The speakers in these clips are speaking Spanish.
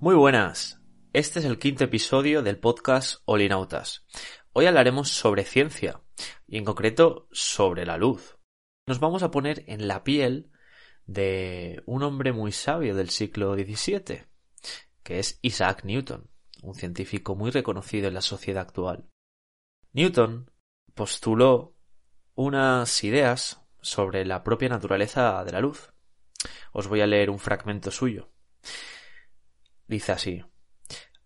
Muy buenas. Este es el quinto episodio del podcast Olinautas. Hoy hablaremos sobre ciencia y en concreto sobre la luz. Nos vamos a poner en la piel de un hombre muy sabio del siglo XVII, que es Isaac Newton, un científico muy reconocido en la sociedad actual. Newton postuló unas ideas sobre la propia naturaleza de la luz. Os voy a leer un fragmento suyo. Dice así.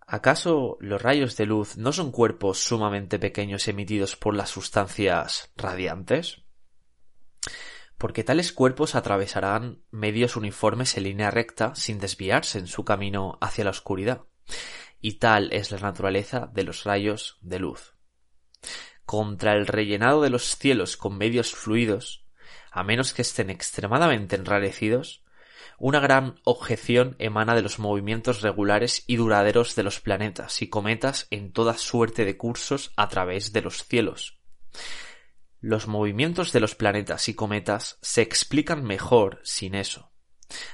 ¿Acaso los rayos de luz no son cuerpos sumamente pequeños emitidos por las sustancias radiantes? Porque tales cuerpos atravesarán medios uniformes en línea recta sin desviarse en su camino hacia la oscuridad. Y tal es la naturaleza de los rayos de luz. Contra el rellenado de los cielos con medios fluidos, a menos que estén extremadamente enrarecidos, una gran objeción emana de los movimientos regulares y duraderos de los planetas y cometas en toda suerte de cursos a través de los cielos. Los movimientos de los planetas y cometas se explican mejor sin eso.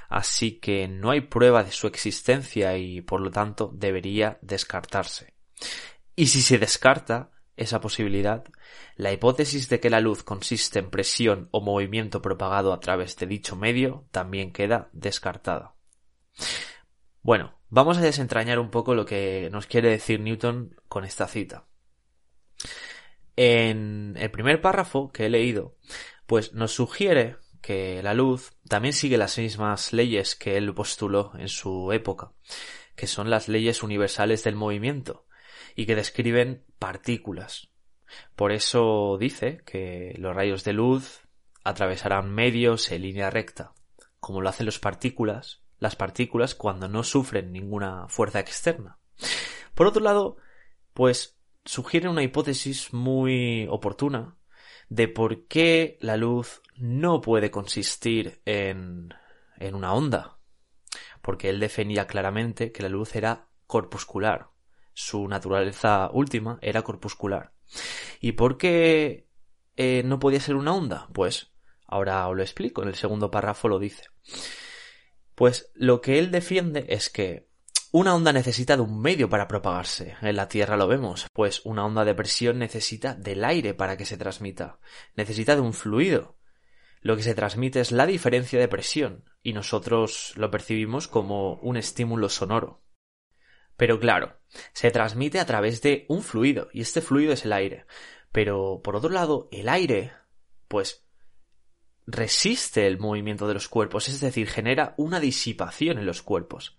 Así que no hay prueba de su existencia y por lo tanto debería descartarse. Y si se descarta, esa posibilidad, la hipótesis de que la luz consiste en presión o movimiento propagado a través de dicho medio también queda descartada. Bueno, vamos a desentrañar un poco lo que nos quiere decir Newton con esta cita. En el primer párrafo que he leído, pues nos sugiere que la luz también sigue las mismas leyes que él postuló en su época, que son las leyes universales del movimiento, y que describen partículas. Por eso dice que los rayos de luz atravesarán medios en línea recta, como lo hacen las partículas, las partículas cuando no sufren ninguna fuerza externa. Por otro lado, pues sugiere una hipótesis muy oportuna de por qué la luz no puede consistir en, en una onda. Porque él definía claramente que la luz era corpuscular, su naturaleza última era corpuscular. ¿Y por qué eh, no podía ser una onda? Pues ahora os lo explico, en el segundo párrafo lo dice. Pues lo que él defiende es que una onda necesita de un medio para propagarse. En la Tierra lo vemos, pues una onda de presión necesita del aire para que se transmita. Necesita de un fluido. Lo que se transmite es la diferencia de presión, y nosotros lo percibimos como un estímulo sonoro. Pero claro, se transmite a través de un fluido, y este fluido es el aire. Pero, por otro lado, el aire, pues, resiste el movimiento de los cuerpos, es decir, genera una disipación en los cuerpos.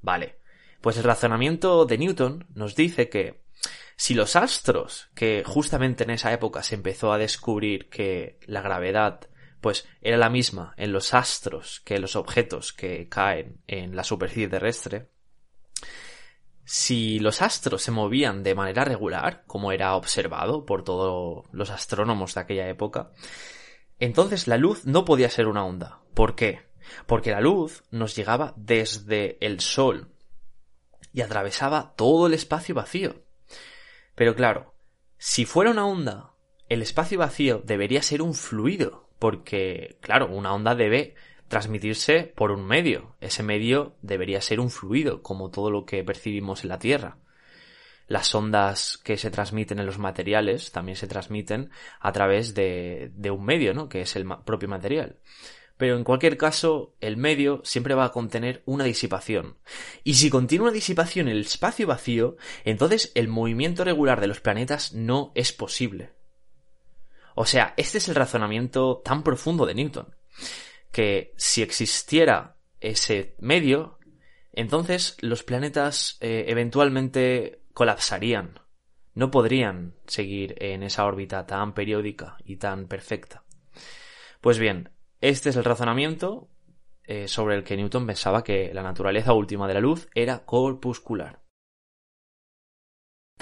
Vale, pues el razonamiento de Newton nos dice que si los astros, que justamente en esa época se empezó a descubrir que la gravedad pues era la misma en los astros que en los objetos que caen en la superficie terrestre, si los astros se movían de manera regular, como era observado por todos los astrónomos de aquella época, entonces la luz no podía ser una onda. ¿Por qué? Porque la luz nos llegaba desde el Sol y atravesaba todo el espacio vacío. Pero claro, si fuera una onda, el espacio vacío debería ser un fluido, porque, claro, una onda debe transmitirse por un medio. Ese medio debería ser un fluido, como todo lo que percibimos en la Tierra. Las ondas que se transmiten en los materiales también se transmiten a través de, un medio, ¿no? Que es el propio material. Pero en cualquier caso, el medio siempre va a contener una disipación. Y si contiene una disipación en el espacio vacío, entonces el movimiento regular de los planetas no es posible. O sea, este es el razonamiento tan profundo de Newton que si existiera ese medio, entonces los planetas eh, eventualmente colapsarían. No podrían seguir en esa órbita tan periódica y tan perfecta. Pues bien, este es el razonamiento eh, sobre el que Newton pensaba que la naturaleza última de la luz era corpuscular.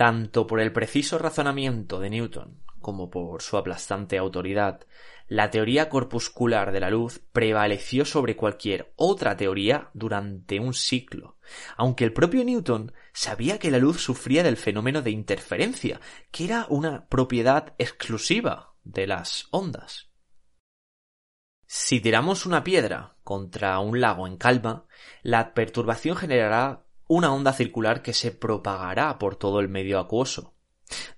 Tanto por el preciso razonamiento de Newton como por su aplastante autoridad, la teoría corpuscular de la luz prevaleció sobre cualquier otra teoría durante un siglo, aunque el propio Newton sabía que la luz sufría del fenómeno de interferencia, que era una propiedad exclusiva de las ondas. Si tiramos una piedra contra un lago en calma, la perturbación generará una onda circular que se propagará por todo el medio acuoso.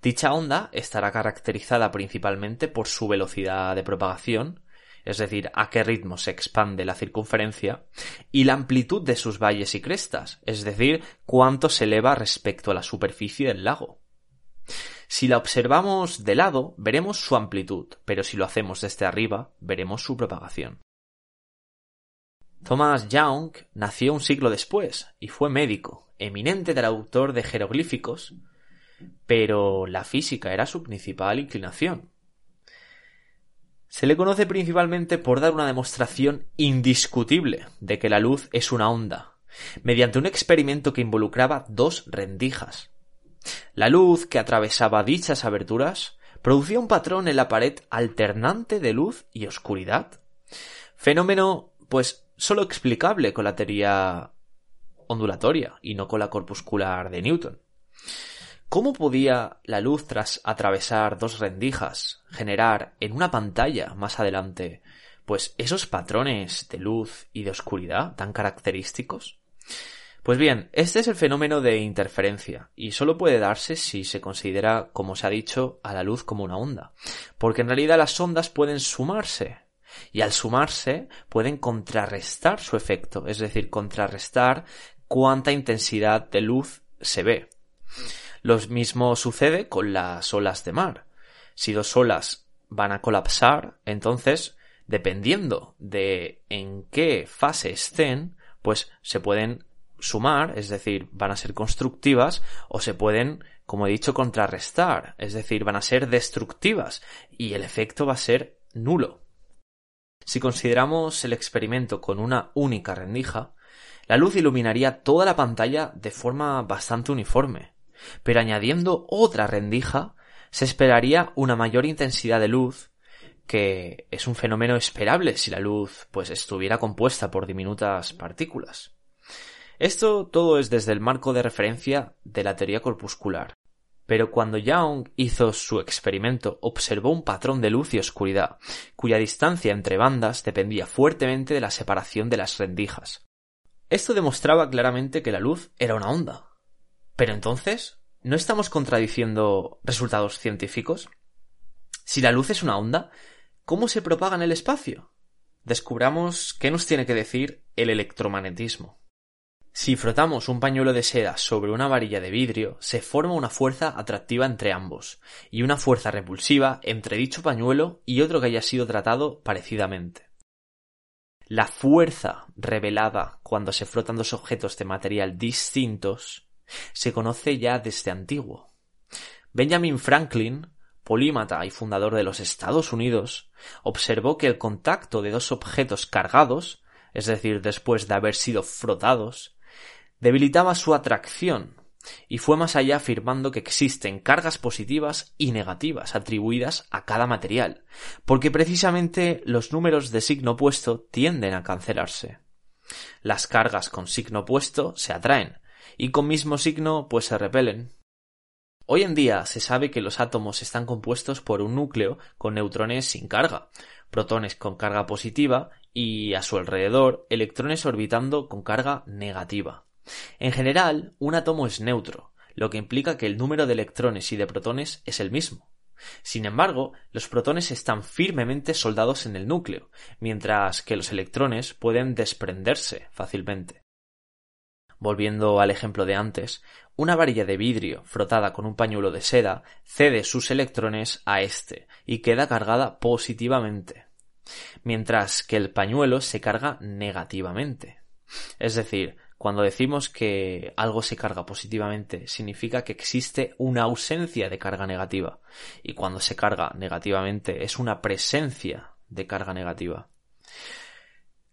Dicha onda estará caracterizada principalmente por su velocidad de propagación, es decir, a qué ritmo se expande la circunferencia, y la amplitud de sus valles y crestas, es decir, cuánto se eleva respecto a la superficie del lago. Si la observamos de lado, veremos su amplitud, pero si lo hacemos desde arriba, veremos su propagación. Thomas Young nació un siglo después y fue médico, eminente traductor de jeroglíficos, pero la física era su principal inclinación. Se le conoce principalmente por dar una demostración indiscutible de que la luz es una onda, mediante un experimento que involucraba dos rendijas. La luz que atravesaba dichas aberturas producía un patrón en la pared alternante de luz y oscuridad. Fenómeno, pues, solo explicable con la teoría ondulatoria y no con la corpuscular de Newton. ¿Cómo podía la luz tras atravesar dos rendijas generar en una pantalla más adelante pues esos patrones de luz y de oscuridad tan característicos? Pues bien, este es el fenómeno de interferencia y solo puede darse si se considera, como se ha dicho, a la luz como una onda, porque en realidad las ondas pueden sumarse y al sumarse pueden contrarrestar su efecto, es decir, contrarrestar cuánta intensidad de luz se ve. Lo mismo sucede con las olas de mar. Si dos olas van a colapsar, entonces, dependiendo de en qué fase estén, pues se pueden sumar, es decir, van a ser constructivas, o se pueden, como he dicho, contrarrestar, es decir, van a ser destructivas, y el efecto va a ser nulo. Si consideramos el experimento con una única rendija, la luz iluminaría toda la pantalla de forma bastante uniforme, pero añadiendo otra rendija se esperaría una mayor intensidad de luz que es un fenómeno esperable si la luz pues estuviera compuesta por diminutas partículas. Esto todo es desde el marco de referencia de la teoría corpuscular. Pero cuando Young hizo su experimento, observó un patrón de luz y oscuridad, cuya distancia entre bandas dependía fuertemente de la separación de las rendijas. Esto demostraba claramente que la luz era una onda, pero entonces, ¿no estamos contradiciendo resultados científicos? Si la luz es una onda, ¿cómo se propaga en el espacio? Descubramos qué nos tiene que decir el electromagnetismo. Si frotamos un pañuelo de seda sobre una varilla de vidrio, se forma una fuerza atractiva entre ambos, y una fuerza repulsiva entre dicho pañuelo y otro que haya sido tratado parecidamente. La fuerza revelada cuando se frotan dos objetos de material distintos se conoce ya desde antiguo. Benjamin Franklin, polímata y fundador de los Estados Unidos, observó que el contacto de dos objetos cargados, es decir, después de haber sido frotados, debilitaba su atracción y fue más allá afirmando que existen cargas positivas y negativas atribuidas a cada material, porque precisamente los números de signo opuesto tienden a cancelarse. Las cargas con signo opuesto se atraen, y con mismo signo pues se repelen. Hoy en día se sabe que los átomos están compuestos por un núcleo con neutrones sin carga, protones con carga positiva y a su alrededor electrones orbitando con carga negativa. En general, un átomo es neutro, lo que implica que el número de electrones y de protones es el mismo. Sin embargo, los protones están firmemente soldados en el núcleo, mientras que los electrones pueden desprenderse fácilmente. Volviendo al ejemplo de antes, una varilla de vidrio frotada con un pañuelo de seda cede sus electrones a éste y queda cargada positivamente, mientras que el pañuelo se carga negativamente. Es decir, cuando decimos que algo se carga positivamente, significa que existe una ausencia de carga negativa, y cuando se carga negativamente es una presencia de carga negativa.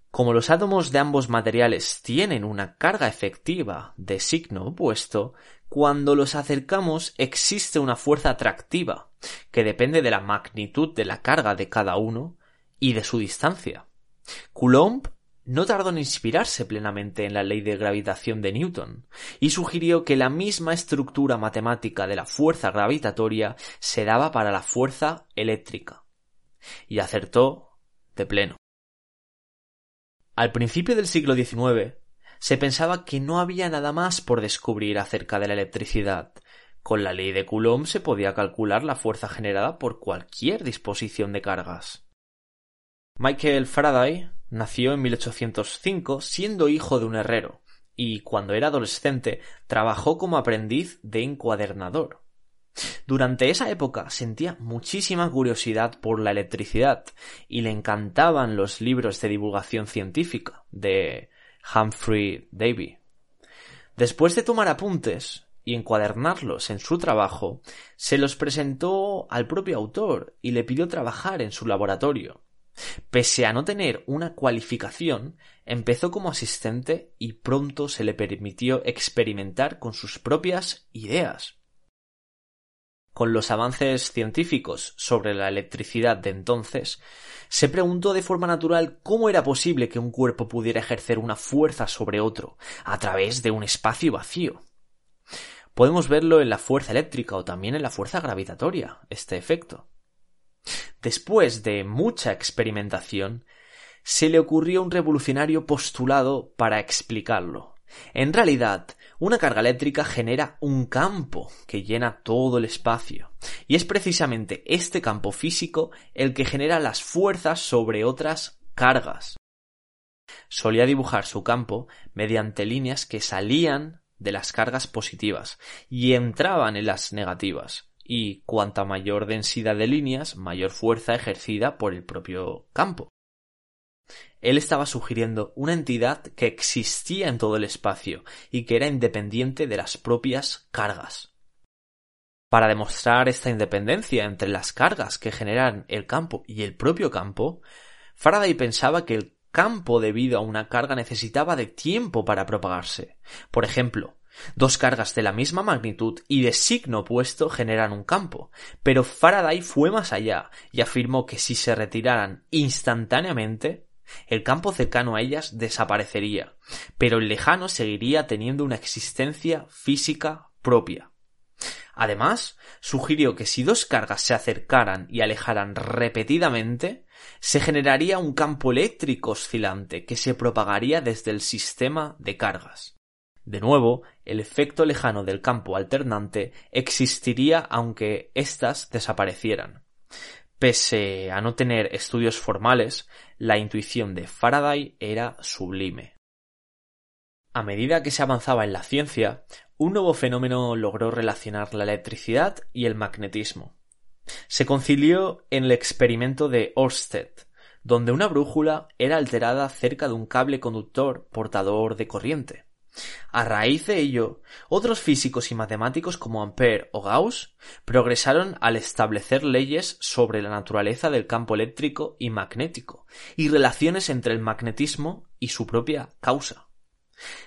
Como los átomos de ambos materiales tienen una carga efectiva de signo opuesto, cuando los acercamos existe una fuerza atractiva, que depende de la magnitud de la carga de cada uno y de su distancia. Coulomb no tardó en inspirarse plenamente en la ley de gravitación de Newton, y sugirió que la misma estructura matemática de la fuerza gravitatoria se daba para la fuerza eléctrica. Y acertó de pleno. Al principio del siglo XIX se pensaba que no había nada más por descubrir acerca de la electricidad. Con la ley de Coulomb se podía calcular la fuerza generada por cualquier disposición de cargas. Michael Faraday nació en 1805 siendo hijo de un herrero y cuando era adolescente trabajó como aprendiz de encuadernador. Durante esa época sentía muchísima curiosidad por la electricidad y le encantaban los libros de divulgación científica de Humphrey Davy. Después de tomar apuntes y encuadernarlos en su trabajo, se los presentó al propio autor y le pidió trabajar en su laboratorio. Pese a no tener una cualificación, empezó como asistente y pronto se le permitió experimentar con sus propias ideas. Con los avances científicos sobre la electricidad de entonces, se preguntó de forma natural cómo era posible que un cuerpo pudiera ejercer una fuerza sobre otro a través de un espacio vacío. Podemos verlo en la fuerza eléctrica o también en la fuerza gravitatoria, este efecto. Después de mucha experimentación, se le ocurrió un revolucionario postulado para explicarlo. En realidad, una carga eléctrica genera un campo que llena todo el espacio. Y es precisamente este campo físico el que genera las fuerzas sobre otras cargas. Solía dibujar su campo mediante líneas que salían de las cargas positivas y entraban en las negativas. Y cuanta mayor densidad de líneas, mayor fuerza ejercida por el propio campo. Él estaba sugiriendo una entidad que existía en todo el espacio y que era independiente de las propias cargas. Para demostrar esta independencia entre las cargas que generan el campo y el propio campo, Faraday pensaba que el campo debido a una carga necesitaba de tiempo para propagarse. Por ejemplo, Dos cargas de la misma magnitud y de signo opuesto generan un campo, pero Faraday fue más allá y afirmó que si se retiraran instantáneamente, el campo cercano a ellas desaparecería, pero el lejano seguiría teniendo una existencia física propia. Además, sugirió que si dos cargas se acercaran y alejaran repetidamente, se generaría un campo eléctrico oscilante que se propagaría desde el sistema de cargas. De nuevo, el efecto lejano del campo alternante existiría aunque éstas desaparecieran. Pese a no tener estudios formales, la intuición de Faraday era sublime. A medida que se avanzaba en la ciencia, un nuevo fenómeno logró relacionar la electricidad y el magnetismo. Se concilió en el experimento de Oersted, donde una brújula era alterada cerca de un cable conductor portador de corriente. A raíz de ello, otros físicos y matemáticos como Ampère o Gauss progresaron al establecer leyes sobre la naturaleza del campo eléctrico y magnético y relaciones entre el magnetismo y su propia causa.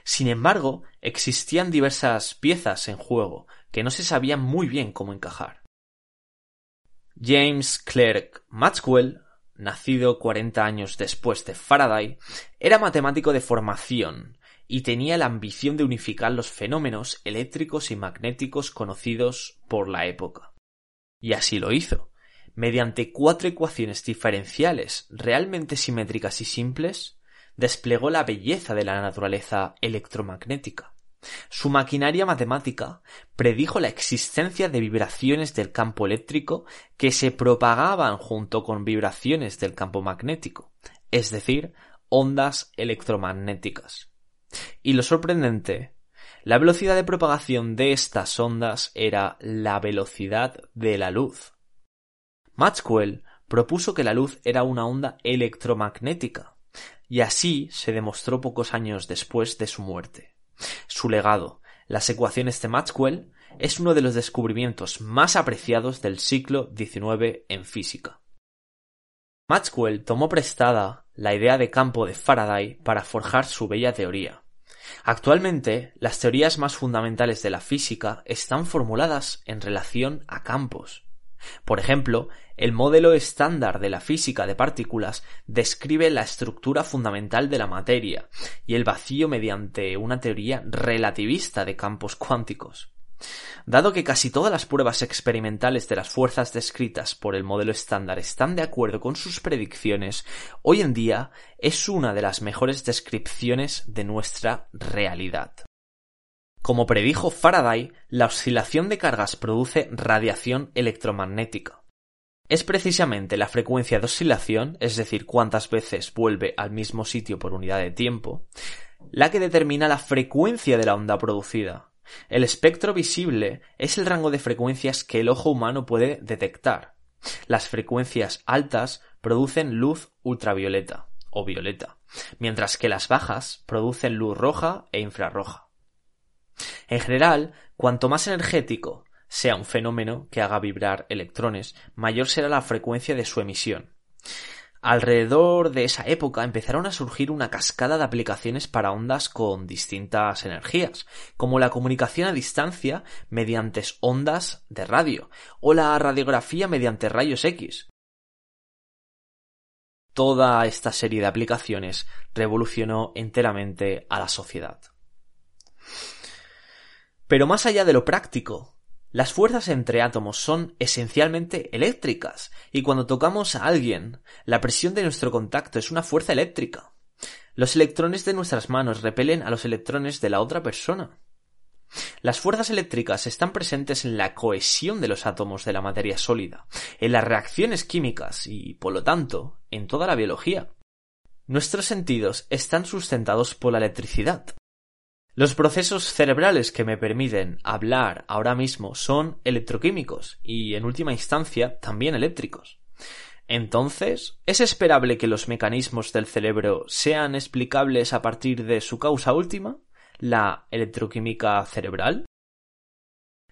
Sin embargo, existían diversas piezas en juego que no se sabían muy bien cómo encajar. James Clerk Maxwell, nacido 40 años después de Faraday, era matemático de formación y tenía la ambición de unificar los fenómenos eléctricos y magnéticos conocidos por la época. Y así lo hizo. Mediante cuatro ecuaciones diferenciales realmente simétricas y simples, desplegó la belleza de la naturaleza electromagnética. Su maquinaria matemática predijo la existencia de vibraciones del campo eléctrico que se propagaban junto con vibraciones del campo magnético, es decir, ondas electromagnéticas. Y lo sorprendente, la velocidad de propagación de estas ondas era la velocidad de la luz. Maxwell propuso que la luz era una onda electromagnética, y así se demostró pocos años después de su muerte. Su legado, las ecuaciones de Maxwell, es uno de los descubrimientos más apreciados del siglo XIX en física. Maxwell tomó prestada la idea de campo de Faraday para forjar su bella teoría. Actualmente, las teorías más fundamentales de la física están formuladas en relación a campos. Por ejemplo, el modelo estándar de la física de partículas describe la estructura fundamental de la materia y el vacío mediante una teoría relativista de campos cuánticos. Dado que casi todas las pruebas experimentales de las fuerzas descritas por el modelo estándar están de acuerdo con sus predicciones, hoy en día es una de las mejores descripciones de nuestra realidad. Como predijo Faraday, la oscilación de cargas produce radiación electromagnética. Es precisamente la frecuencia de oscilación, es decir, cuántas veces vuelve al mismo sitio por unidad de tiempo, la que determina la frecuencia de la onda producida. El espectro visible es el rango de frecuencias que el ojo humano puede detectar. Las frecuencias altas producen luz ultravioleta o violeta, mientras que las bajas producen luz roja e infrarroja. En general, cuanto más energético sea un fenómeno que haga vibrar electrones, mayor será la frecuencia de su emisión. Alrededor de esa época empezaron a surgir una cascada de aplicaciones para ondas con distintas energías, como la comunicación a distancia mediante ondas de radio o la radiografía mediante rayos X. Toda esta serie de aplicaciones revolucionó enteramente a la sociedad. Pero más allá de lo práctico, las fuerzas entre átomos son esencialmente eléctricas, y cuando tocamos a alguien, la presión de nuestro contacto es una fuerza eléctrica. Los electrones de nuestras manos repelen a los electrones de la otra persona. Las fuerzas eléctricas están presentes en la cohesión de los átomos de la materia sólida, en las reacciones químicas y, por lo tanto, en toda la biología. Nuestros sentidos están sustentados por la electricidad. Los procesos cerebrales que me permiten hablar ahora mismo son electroquímicos y, en última instancia, también eléctricos. Entonces, ¿es esperable que los mecanismos del cerebro sean explicables a partir de su causa última, la electroquímica cerebral?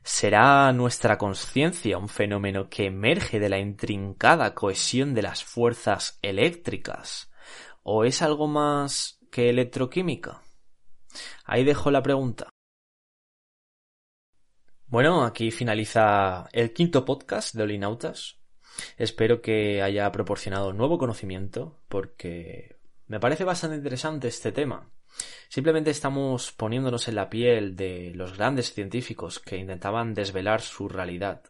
¿Será nuestra conciencia un fenómeno que emerge de la intrincada cohesión de las fuerzas eléctricas? ¿O es algo más que electroquímica? Ahí dejo la pregunta. Bueno, aquí finaliza el quinto podcast de Olinautas. Espero que haya proporcionado nuevo conocimiento porque me parece bastante interesante este tema. Simplemente estamos poniéndonos en la piel de los grandes científicos que intentaban desvelar su realidad.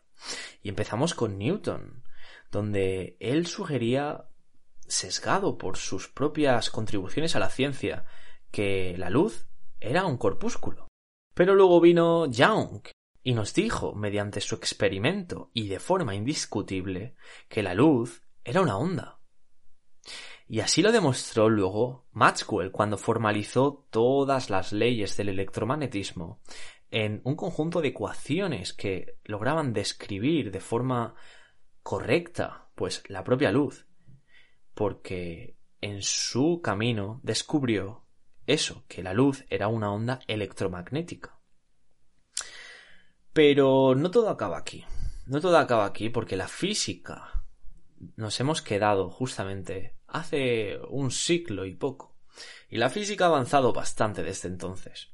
Y empezamos con Newton, donde él sugería, sesgado por sus propias contribuciones a la ciencia, que la luz era un corpúsculo. Pero luego vino Young y nos dijo, mediante su experimento y de forma indiscutible, que la luz era una onda. Y así lo demostró luego Maxwell cuando formalizó todas las leyes del electromagnetismo en un conjunto de ecuaciones que lograban describir de forma correcta pues la propia luz, porque en su camino descubrió eso, que la luz era una onda electromagnética. Pero no todo acaba aquí. No todo acaba aquí porque la física nos hemos quedado justamente hace un siglo y poco. Y la física ha avanzado bastante desde entonces.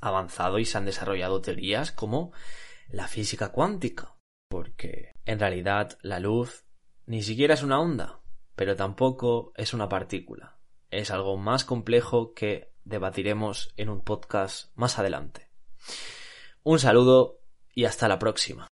Ha avanzado y se han desarrollado teorías como la física cuántica. Porque en realidad la luz ni siquiera es una onda, pero tampoco es una partícula es algo más complejo que debatiremos en un podcast más adelante. Un saludo y hasta la próxima.